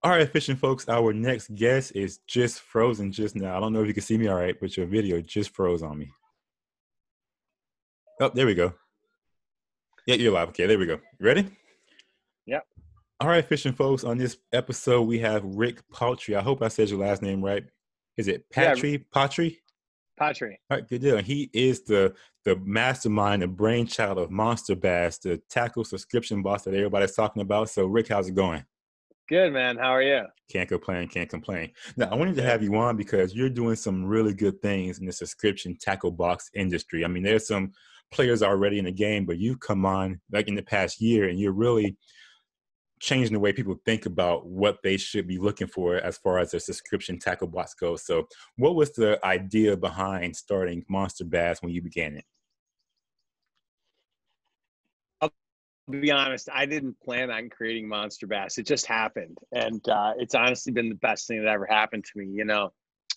All right, fishing folks, our next guest is just frozen just now. I don't know if you can see me all right, but your video just froze on me. Oh, there we go. Yeah, you're live. Okay, there we go. Ready? Yep. All right, fishing folks. On this episode, we have Rick Patri. I hope I said your last name right. Is it Patri? Yeah. Patri? Patri. All right, good deal. He is the the mastermind, the brainchild of Monster Bass, the tackle subscription boss that everybody's talking about. So, Rick, how's it going? Good, man. How are you? Can't complain. Can't complain. Now, I wanted to have you on because you're doing some really good things in the subscription tackle box industry. I mean, there's some players already in the game, but you've come on like in the past year and you're really changing the way people think about what they should be looking for as far as their subscription tackle box goes. So, what was the idea behind starting Monster Bass when you began it? Be honest, I didn't plan on creating Monster Bass. It just happened, and uh, it's honestly been the best thing that ever happened to me. You know,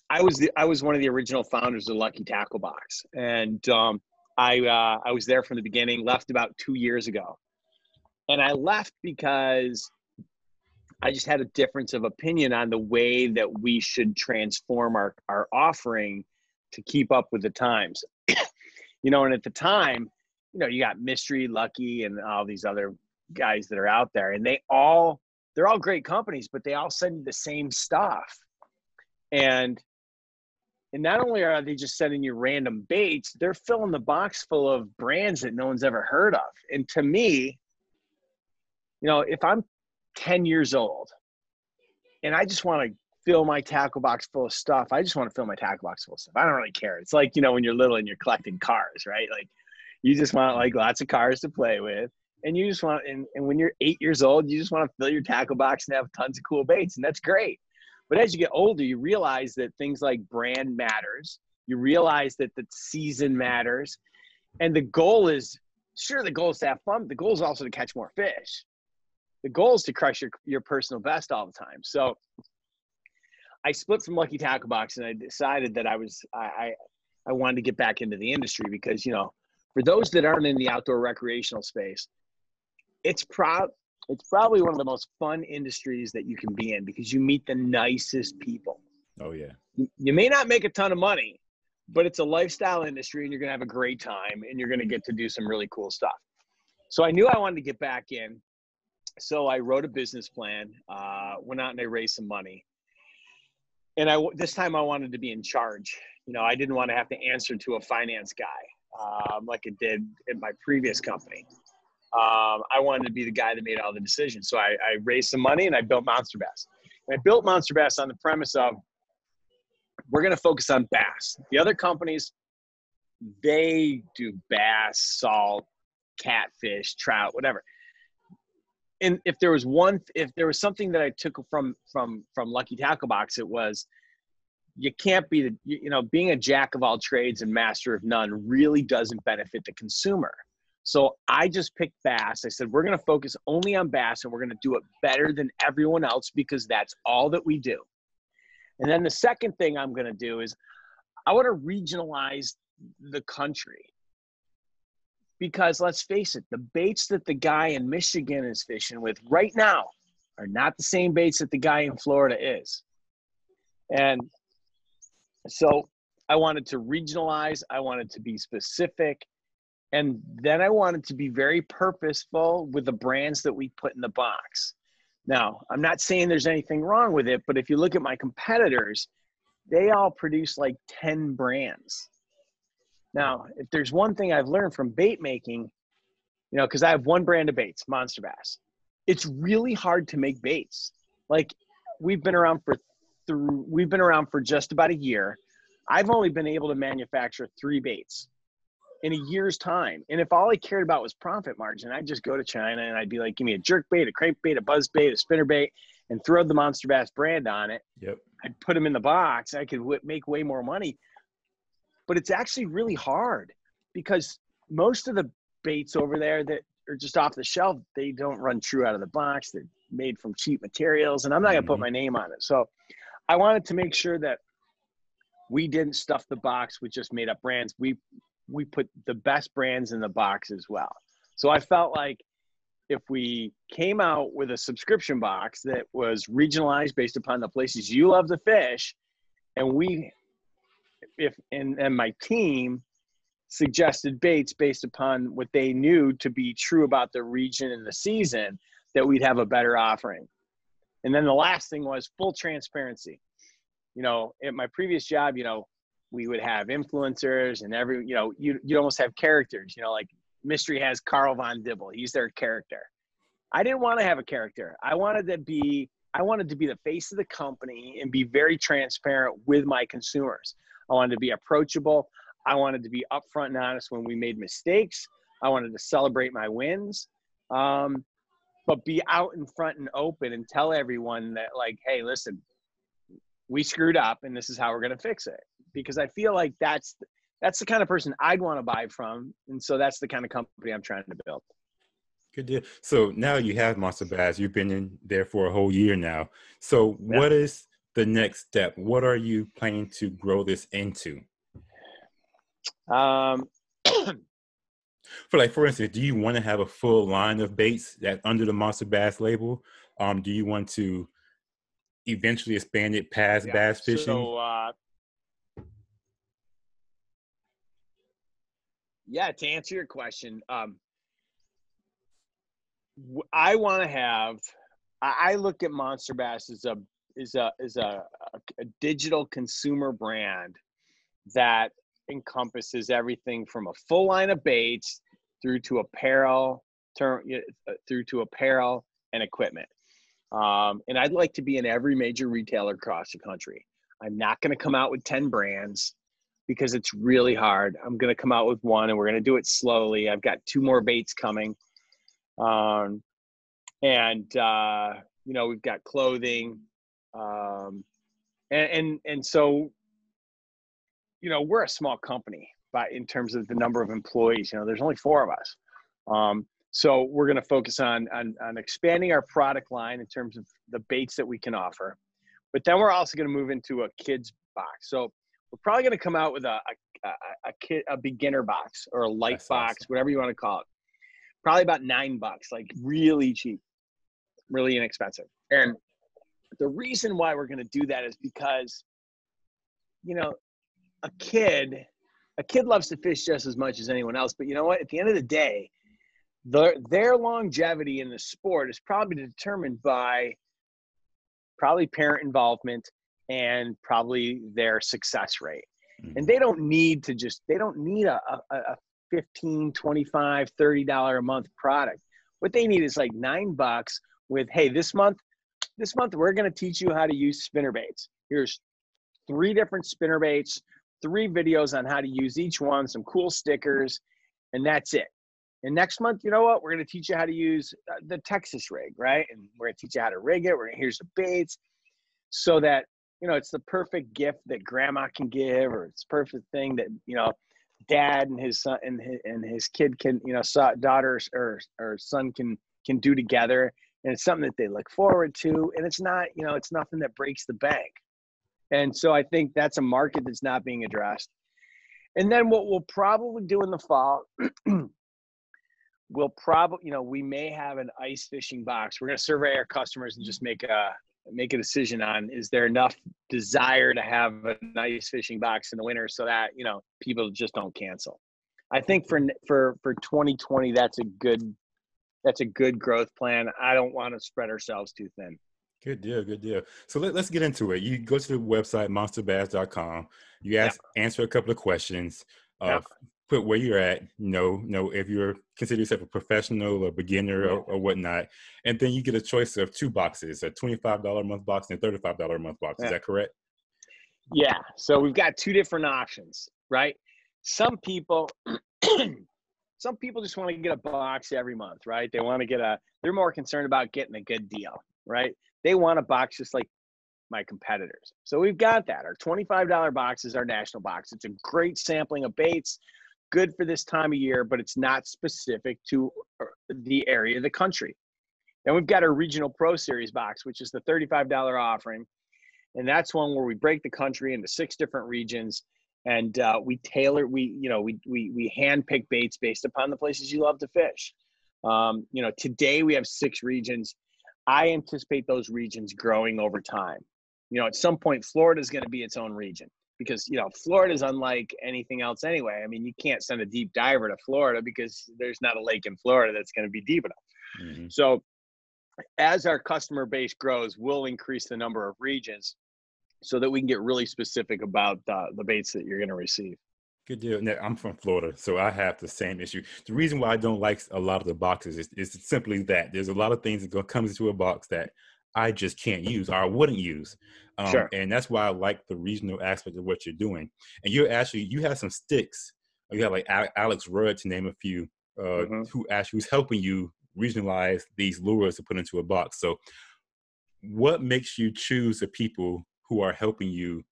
I was the I was one of the original founders of Lucky Tackle Box, and um, I uh, I was there from the beginning. Left about two years ago, and I left because I just had a difference of opinion on the way that we should transform our our offering to keep up with the times. you know, and at the time you know, you got Mystery, Lucky, and all these other guys that are out there, and they all they're all great companies, but they all send you the same stuff. And and not only are they just sending you random baits, they're filling the box full of brands that no one's ever heard of. And to me, you know, if I'm 10 years old and I just want to fill my tackle box full of stuff, I just want to fill my tackle box full of stuff. I don't really care. It's like, you know, when you're little and you're collecting cars, right? Like you just want like lots of cars to play with. And you just want, and, and when you're eight years old, you just want to fill your tackle box and have tons of cool baits. And that's great. But as you get older, you realize that things like brand matters. You realize that the season matters. And the goal is sure, the goal is to have fun. the goal is also to catch more fish. The goal is to crush your, your personal best all the time. So I split from Lucky Tackle Box and I decided that I was, I, I, I wanted to get back into the industry because, you know, for those that aren't in the outdoor recreational space, it's proud it's probably one of the most fun industries that you can be in because you meet the nicest people. Oh yeah. You may not make a ton of money, but it's a lifestyle industry and you're going to have a great time and you're going to get to do some really cool stuff. So I knew I wanted to get back in. So I wrote a business plan, uh, went out and I raised some money. And I this time I wanted to be in charge. You know, I didn't want to have to answer to a finance guy um, like it did in my previous company. Um, I wanted to be the guy that made all the decisions. So I, I raised some money and I built Monster Bass. And I built Monster Bass on the premise of we're going to focus on bass. The other companies, they do bass, salt, catfish, trout, whatever. And if there was one, if there was something that I took from from from Lucky Tackle Box, it was you can't be the you know being a jack of all trades and master of none really doesn't benefit the consumer. So i just picked bass. I said we're going to focus only on bass and we're going to do it better than everyone else because that's all that we do. And then the second thing i'm going to do is i want to regionalize the country. Because let's face it the baits that the guy in michigan is fishing with right now are not the same baits that the guy in florida is. And so I wanted to regionalize, I wanted to be specific, and then I wanted to be very purposeful with the brands that we put in the box. Now, I'm not saying there's anything wrong with it, but if you look at my competitors, they all produce like 10 brands. Now, if there's one thing I've learned from bait making, you know, because I have one brand of baits, Monster Bass, it's really hard to make baits. Like, we've been around for through we've been around for just about a year. I've only been able to manufacture three baits in a year's time. And if all I cared about was profit margin, I'd just go to China and I'd be like, give me a jerk bait, a crank bait, a buzz bait, a spinner bait, and throw the Monster Bass brand on it. Yep. I'd put them in the box. I could w- make way more money. But it's actually really hard because most of the baits over there that are just off the shelf, they don't run true out of the box. They're made from cheap materials, and I'm not going to put mm-hmm. my name on it. So I wanted to make sure that we didn't stuff the box with just made up brands. We we put the best brands in the box as well. So I felt like if we came out with a subscription box that was regionalized based upon the places you love to fish, and we, if and, and my team suggested baits based upon what they knew to be true about the region and the season, that we'd have a better offering. And then the last thing was full transparency. You know, at my previous job, you know, we would have influencers and every, you know, you you almost have characters. You know, like Mystery has Carl Von Dibble. He's their character. I didn't want to have a character. I wanted to be I wanted to be the face of the company and be very transparent with my consumers. I wanted to be approachable. I wanted to be upfront and honest when we made mistakes. I wanted to celebrate my wins. Um, but be out in front and open and tell everyone that like hey listen we screwed up and this is how we're going to fix it. Because i feel like that's that's the kind of person i'd want to buy from and so that's the kind of company i'm trying to build. Good deal. So now you have monster bass you've been in there for a whole year now. So yeah. what is the next step? What are you planning to grow this into? Um for like for instance, do you want to have a full line of baits that under the Monster Bass label? Um, do you want to eventually expanded past yeah. bass fishing? So, uh, yeah, to answer your question, um, I want to have. I look at Monster Bass as a is a is a, a digital consumer brand that encompasses everything from a full line of baits through to apparel, term, uh, through to apparel and equipment. Um, and I'd like to be in every major retailer across the country. I'm not going to come out with 10 brands because it's really hard. I'm going to come out with one and we're going to do it slowly. I've got two more baits coming. Um, and, uh, you know, we've got clothing. Um, and, and, and so you know, we're a small company, but in terms of the number of employees, you know, there's only four of us. Um, so we're going to focus on, on, on expanding our product line in terms of the baits that we can offer, but then we're also going to move into a kids box. So we're probably going to come out with a a, a, a, kid, a beginner box or a light That's box, awesome. whatever you want to call it. Probably about nine bucks, like really cheap, really inexpensive. And the reason why we're going to do that is because, you know, a kid, a kid loves to fish just as much as anyone else. But you know what? At the end of the day, their their longevity in the sport is probably determined by probably parent involvement and probably their success rate. Mm-hmm. And they don't need to just they don't need a, a, a 15 25 30 dollar a month product what they need is like nine bucks with hey this month this month we're going to teach you how to use spinner baits here's three different spinner baits three videos on how to use each one, some cool stickers, and that's it. And next month, you know what? We're going to teach you how to use uh, the Texas rig, right? And we're going to teach you how to rig it. We're going to here's the baits, so that you know it's the perfect gift that grandma can give, or it's perfect thing that you know dad and his son and his, and his kid can you know daughter or or son can can do together and it's something that they look forward to and it's not you know it's nothing that breaks the bank and so I think that's a market that's not being addressed. And then what we'll probably do in the fall, we'll probably, you know, we may have an ice fishing box. We're going to survey our customers and just make a make a decision on is there enough desire to have an ice fishing box in the winter so that you know people just don't cancel. I think for for for 2020 that's a good that's a good growth plan. I don't want to spread ourselves too thin. Good deal, good deal. So let, us get into it. You go to the website monsterbass.com. You ask, yeah. answer a couple of questions. Uh, yeah. Put where you're at. You know, know if you're consider yourself a professional or beginner or, or, whatnot, and then you get a choice of two boxes: a twenty-five dollar a month box and a thirty-five dollar a month box. Yeah. Is that correct? Yeah. So we've got two different options, right? Some people, some people just want to get a box every month, right? They want to get a. They're more concerned about getting a good deal, right? They want a box just like my competitors. So we've got that. Our $25 box is our national box. It's a great sampling of baits, good for this time of year, but it's not specific to uh, the area of the country. And we've got our regional pro series box, which is the $35 offering. And that's one where we break the country into six different regions and uh, we tailor, we, you know, we, we, we hand pick baits based upon the places you love to fish. Um, you know, today we have six regions. I anticipate those regions growing over time. You know, at some point, Florida is going to be its own region because you know Florida is unlike anything else anyway. I mean, you can't send a deep diver to Florida because there's not a lake in Florida that's going to be deep enough. Mm-hmm. So, as our customer base grows, we'll increase the number of regions so that we can get really specific about uh, the baits that you're going to receive. Good deal. Now, I'm from Florida, so I have the same issue. The reason why I don't like a lot of the boxes is, is simply that there's a lot of things that comes into a box that I just can't use or I wouldn't use. Um, sure. And that's why I like the regional aspect of what you're doing. And you're actually you have some sticks. You have like Alex Rudd to name a few, uh, mm-hmm. who actually who's helping you regionalize these lures to put into a box. So, what makes you choose the people who are helping you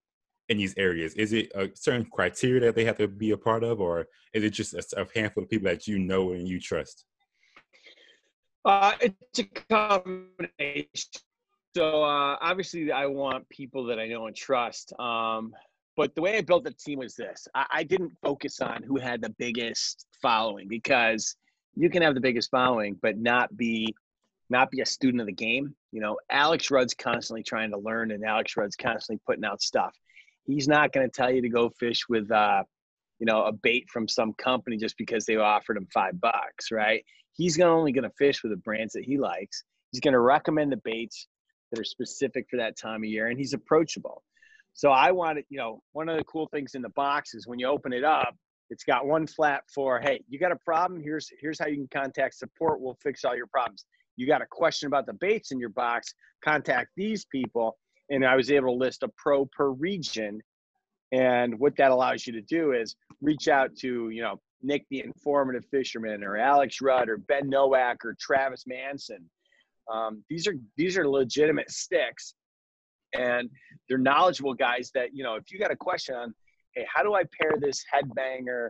in these areas? Is it a certain criteria that they have to be a part of, or is it just a, a handful of people that you know and you trust? Uh, it's a combination. So uh, obviously, I want people that I know and trust. Um, but the way I built the team was this: I, I didn't focus on who had the biggest following because you can have the biggest following, but not be not be a student of the game. You know, Alex Rudd's constantly trying to learn, and Alex Rudd's constantly putting out stuff. He's not going to tell you to go fish with, uh, you know, a bait from some company just because they offered him five bucks, right? He's only going to fish with the brands that he likes. He's going to recommend the baits that are specific for that time of year, and he's approachable. So I wanted, you know, one of the cool things in the box is when you open it up, it's got one flap for, hey, you got a problem? Here's here's how you can contact support. We'll fix all your problems. You got a question about the baits in your box? Contact these people. And I was able to list a pro per region. And what that allows you to do is reach out to, you know, Nick the Informative Fisherman or Alex Rudd or Ben Nowak or Travis Manson um, these are these are legitimate sticks, and they're knowledgeable guys. That you know, if you got a question on, hey, how do I pair this headbanger,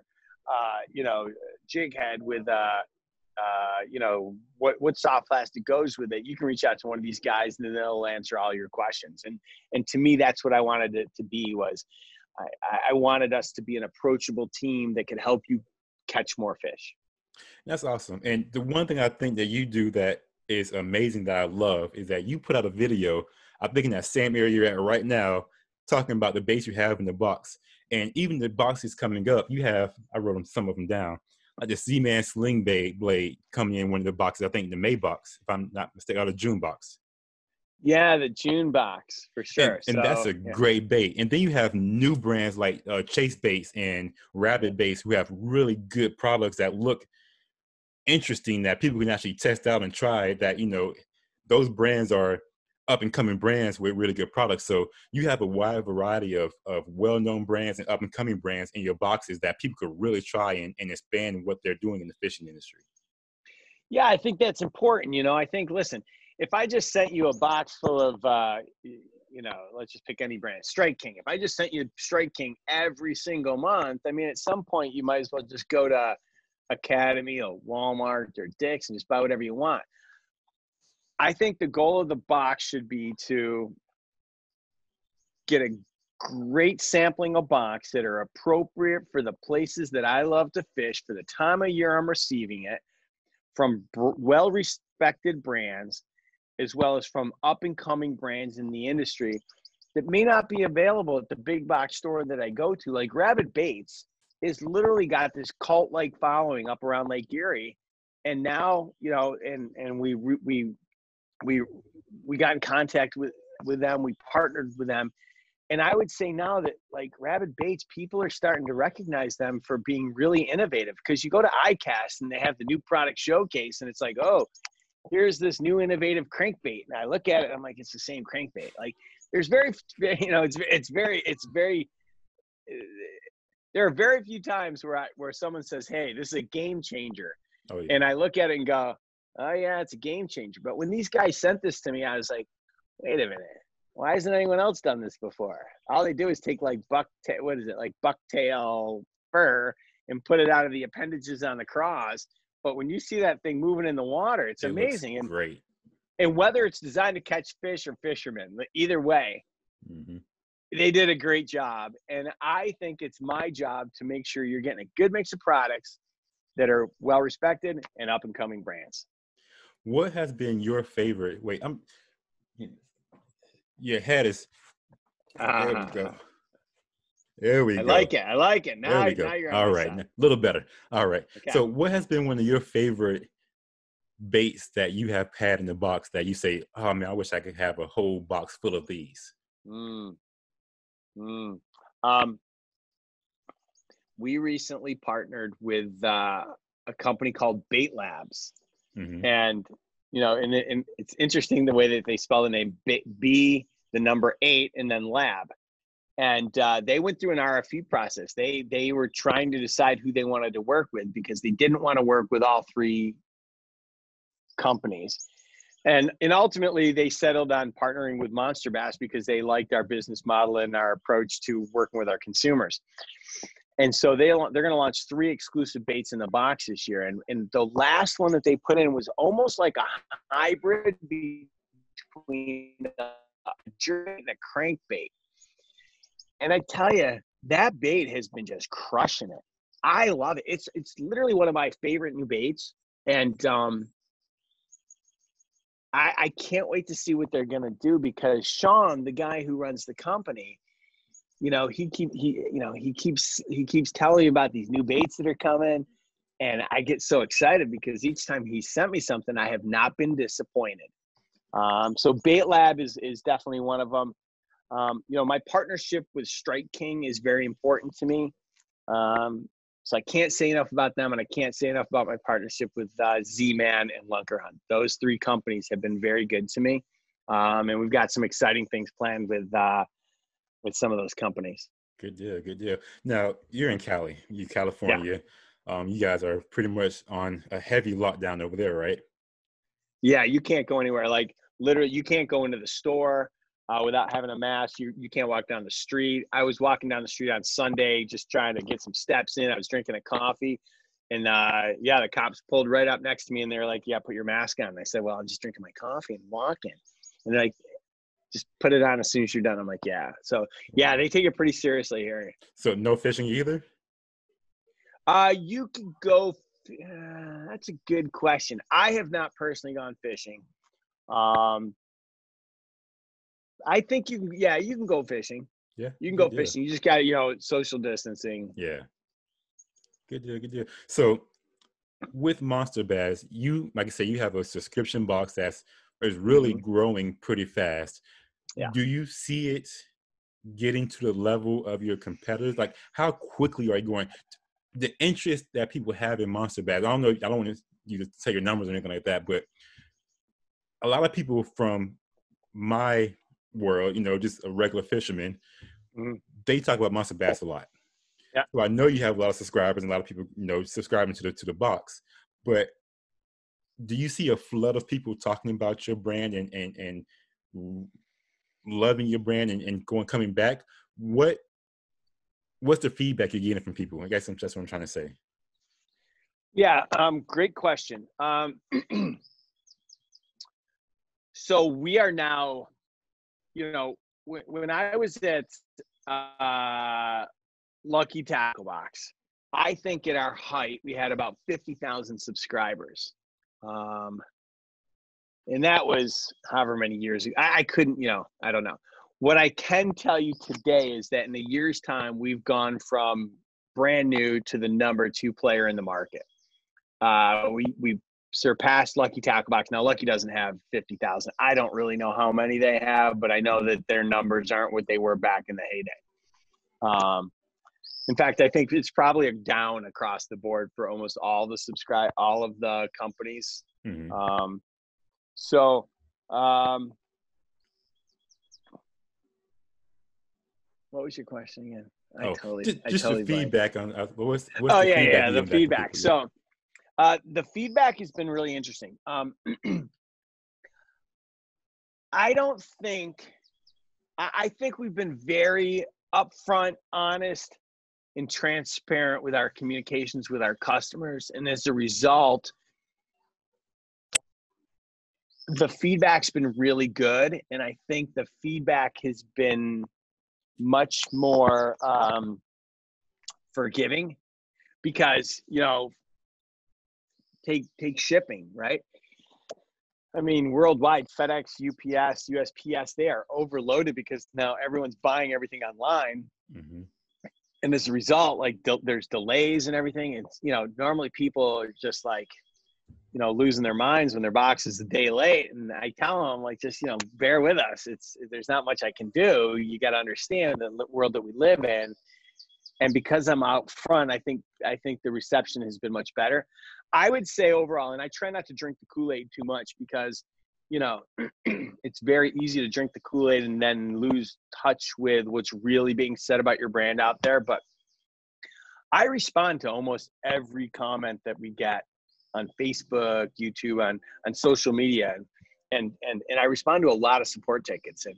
uh, you know, jig head with, uh, uh, you know, what what soft plastic goes with it, you can reach out to one of these guys, and they'll answer all your questions. And and to me, that's what I wanted it to be was. I, I wanted us to be an approachable team that could help you catch more fish. That's awesome. And the one thing I think that you do that is amazing that I love is that you put out a video, I think in that same area you're at right now, talking about the baits you have in the box. And even the boxes coming up, you have, I wrote them, some of them down, like the Z-Man Sling bait Blade coming in one of the boxes, I think the May box, if I'm not mistaken, or the June box. Yeah, the June box for sure. And, and so, that's a yeah. great bait. And then you have new brands like uh, Chase Baits and Rabbit Baits who have really good products that look – interesting that people can actually test out and try that you know those brands are up and coming brands with really good products. So you have a wide variety of, of well-known brands and up and coming brands in your boxes that people could really try and, and expand what they're doing in the fishing industry. Yeah i think that's important you know i think listen if i just sent you a box full of uh, you know let's just pick any brand strike king. If i just sent you strike king every single month i mean at some point you might as well just go to Academy or Walmart or Dick's and just buy whatever you want. I think the goal of the box should be to get a great sampling of box that are appropriate for the places that I love to fish for the time of year I'm receiving it from well respected brands as well as from up and coming brands in the industry that may not be available at the big box store that I go to, like Rabbit Baits is literally got this cult like following up around Lake Erie. And now, you know, and and we we we we got in contact with with them, we partnered with them. And I would say now that like Rabbit Baits, people are starting to recognize them for being really innovative because you go to ICAST and they have the new product showcase and it's like, oh, here's this new innovative crankbait. And I look at it, I'm like, it's the same crankbait. Like there's very, you know, it's, it's very, it's very, there are very few times where I, where someone says, "Hey, this is a game changer," oh, yeah. and I look at it and go, "Oh yeah, it's a game changer." But when these guys sent this to me, I was like, "Wait a minute, why hasn't anyone else done this before?" All they do is take like buck, ta- what is it, like bucktail fur, and put it out of the appendages on the cross. But when you see that thing moving in the water, it's it amazing and great. And whether it's designed to catch fish or fishermen, either way, mm-hmm they did a great job. And I think it's my job to make sure you're getting a good mix of products that are well respected and up and coming brands. What has been your favorite? Wait, I'm your head is there we go. Ah. There we I go. like it. I like it. Now, there we go. now you're All right. A little better. All right. Okay. So what has been one of your favorite baits that you have had in the box that you say, oh man, I wish I could have a whole box full of these? Mm. Mm. Um, we recently partnered with uh, a company called Bait Labs. Mhm. and you know and, and it's interesting the way that they spell the name B, B the number eight and then lab and uh, they went through an rfp process they they were trying to decide who they wanted to work with because they didn't want to work with all three companies and and ultimately they settled on partnering with monster bass because they liked our business model and our approach to working with our consumers. And so they they're going to launch three exclusive baits in the box this year. And and the last one that they put in was almost like a hybrid between a jerk and a crankbait. And i tell you that bait has been just crushing it. I love it. It's it's literally one of my favorite new baits. And um I, I can't wait to see what they're gonna do because Sean, the guy who runs the company, you know, he keep he you know he keeps he keeps telling me about these new baits that are coming, and I get so excited because each time he sent me something, I have not been disappointed. Um, so Bait Lab is is definitely one of them. Um, you know, my partnership with Strike King is very important to me. Um, so I can't say enough about them, and I can't say enough about my partnership with uh, Z-Man and Lunker Hunt. Those three companies have been very good to me, um, and we've got some exciting things planned with uh, with some of those companies. Good deal, good deal. Now you're in Cali, you California. Yeah. Um, you guys are pretty much on a heavy lockdown over there, right? Yeah, you can't go anywhere. Like literally, you can't go into the store uh, without having a mask. You you can't walk down the street. I was walking down the street on Sunday just trying to get some steps in. I was drinking a coffee, and uh, yeah, the cops pulled right up next to me, and they're like, "Yeah, put your mask on." And I said, "Well, I'm just drinking my coffee and walking." And they're like, just put it on as soon as you're done. I'm like, yeah. So yeah, they take it pretty seriously here. So no fishing either. Uh, you can go. Uh, that's a good question. I have not personally gone fishing. Um, I think you. Yeah, you can go fishing. Yeah, you can go fishing. You just got you know, social distancing. Yeah. Good deal. Good deal. So, with Monster Bass, you like I say, you have a subscription box that's is really mm-hmm. growing pretty fast. Yeah. Do you see it getting to the level of your competitors? Like, how quickly are you going? The interest that people have in monster bass. I don't know. I don't want you to say your numbers or anything like that, but a lot of people from my world, you know, just a regular fisherman, mm-hmm. they talk about monster bass a lot. Yeah. So I know you have a lot of subscribers and a lot of people, you know, subscribing to the to the box. But do you see a flood of people talking about your brand and and and loving your brand and, and going coming back, what what's the feedback you're getting from people? I guess that's what I'm trying to say. Yeah, um, great question. Um, so we are now, you know, when, when I was at uh, Lucky Tackle Box, I think at our height we had about fifty thousand subscribers. Um, and that was however many years ago. I, I couldn't, you know, I don't know. What I can tell you today is that in a year's time, we've gone from brand new to the number two player in the market. Uh, we we surpassed Lucky Tackle Box. Now Lucky doesn't have fifty thousand. I don't really know how many they have, but I know that their numbers aren't what they were back in the heyday. Um, in fact, I think it's probably a down across the board for almost all the subscribe all of the companies. Mm-hmm. Um, so, um, what was your question again? I oh, totally, just, just totally the feedback on uh, what's, what's oh yeah yeah the feedback. So, uh, the feedback has been really interesting. Um, I don't think I, I think we've been very upfront, honest, and transparent with our communications with our customers, and as a result, the feedback's been really good and i think the feedback has been much more um, forgiving because you know take take shipping, right? I mean, worldwide, FedEx, UPS, USPS, they are overloaded because now everyone's buying everything online. Mm-hmm. And as a result, like there's delays and everything. It's, you know, normally people are just like, you know, losing their minds when their box is a day late. And I tell them, like, just, you know, bear with us. It's, there's not much I can do. You got to understand the world that we live in. And because I'm out front, I think, I think the reception has been much better. I would say overall, and I try not to drink the Kool Aid too much because, you know, it's very easy to drink the Kool Aid and then lose touch with what's really being said about your brand out there. But I respond to almost every comment that we get on Facebook, YouTube, on on social media, and and and, and I respond to a lot of support tickets. And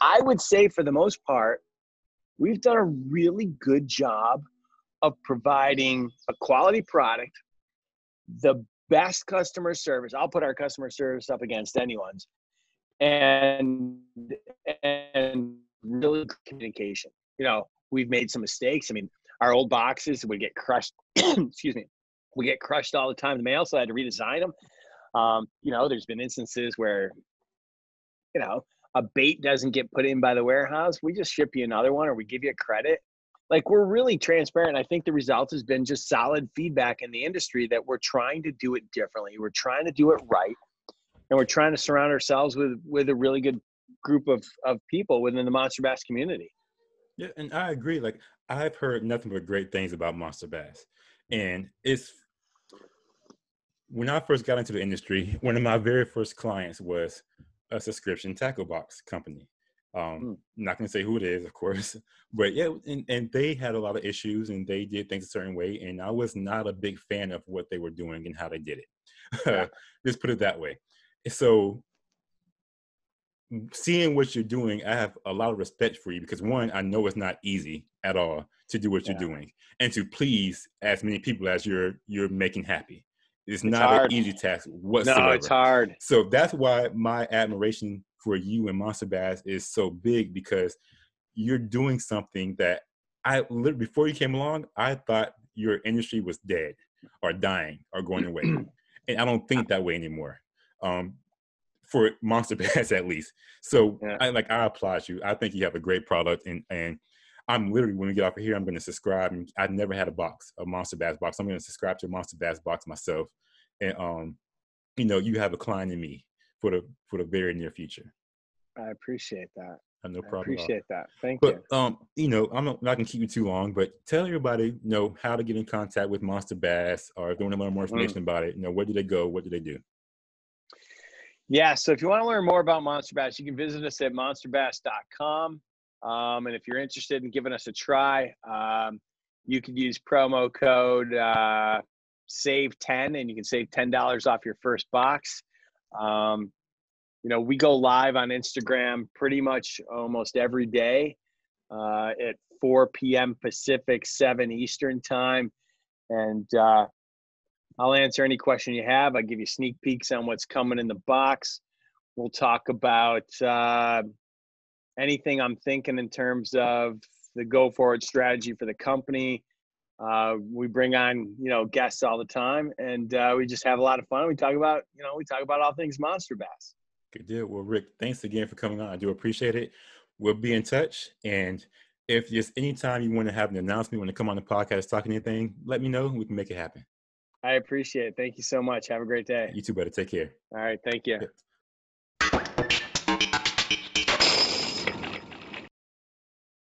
I would say, for the most part, we've done a really good job of providing a quality product the best customer service. I'll put our customer service up against anyone's, and and really communication. You know, we've made some mistakes. I mean, our old boxes would get crushed. excuse me, we get crushed all the time. The mail, so I had to redesign them. Um, you know, there's been instances where, you know, a bait doesn't get put in by the warehouse. We just ship you another one, or we give you a credit like we're really transparent. I think the result has been just solid feedback in the industry that we're trying to do it differently. We're trying to do it right. And we're trying to surround ourselves with with a really good group of of people within the Monster Bass community. Yeah, and I agree. Like I've heard nothing but great things about Monster Bass. And it's when I first got into the industry, one of my very first clients was a subscription tackle box company. Um, mm. not going to say who it is, of course, but yeah, and, and they had a lot of issues and they did things a certain way. And I was not a big fan of what they were doing and how they did it. Yeah. Just put it that way. So, seeing what you're doing, I have a lot of respect for you because one, I know it's not easy at all to do what yeah. you're doing and to please as many people as you're you're making happy. It's, it's not hard. an easy task whatsoever. No, it's hard. So that's why my admiration for you and Monster Bass is so big because you're doing something that I literally before you came along, I thought your industry was dead or dying or going away. and I don't think that way anymore. Um, for Monster Bass at least. So yeah. I like I applaud you. I think you have a great product and and I'm literally when we get off of here, I'm gonna subscribe and I've never had a box, a Monster Bass box. I'm gonna subscribe to a Monster Bass box myself. And um, you know, you have a client in me for the for the very near future. I appreciate that. Uh, no problem. I appreciate that. Thank but, you. Um, you know, I'm not, not, gonna keep you too long, but tell everybody, you know, how to get in contact with Monster Bass, or if they want to learn more mm-hmm. information mm. about it. You know, where do they go? What do they do? Yeah, so if you want to learn more about Monster Bass, you can visit us at monsterbass.com. Um, and if you're interested in giving us a try, um, you can use promo code uh, SAVE10 and you can save $10 off your first box. Um, you know, we go live on Instagram pretty much almost every day uh, at 4 p.m. Pacific, 7 Eastern time. And uh, I'll answer any question you have. I give you sneak peeks on what's coming in the box. We'll talk about uh, anything I'm thinking in terms of the go forward strategy for the company. Uh, we bring on, you know, guests all the time, and uh, we just have a lot of fun. We talk about, you know, we talk about all things monster bass. Good deal. Well, Rick, thanks again for coming on. I do appreciate it. We'll be in touch. And if there's any time you want to have an announcement, want to come on the podcast, talk anything, let me know. We can make it happen. I appreciate it. Thank you so much. Have a great day. You too, buddy. Take care. All right. Thank you.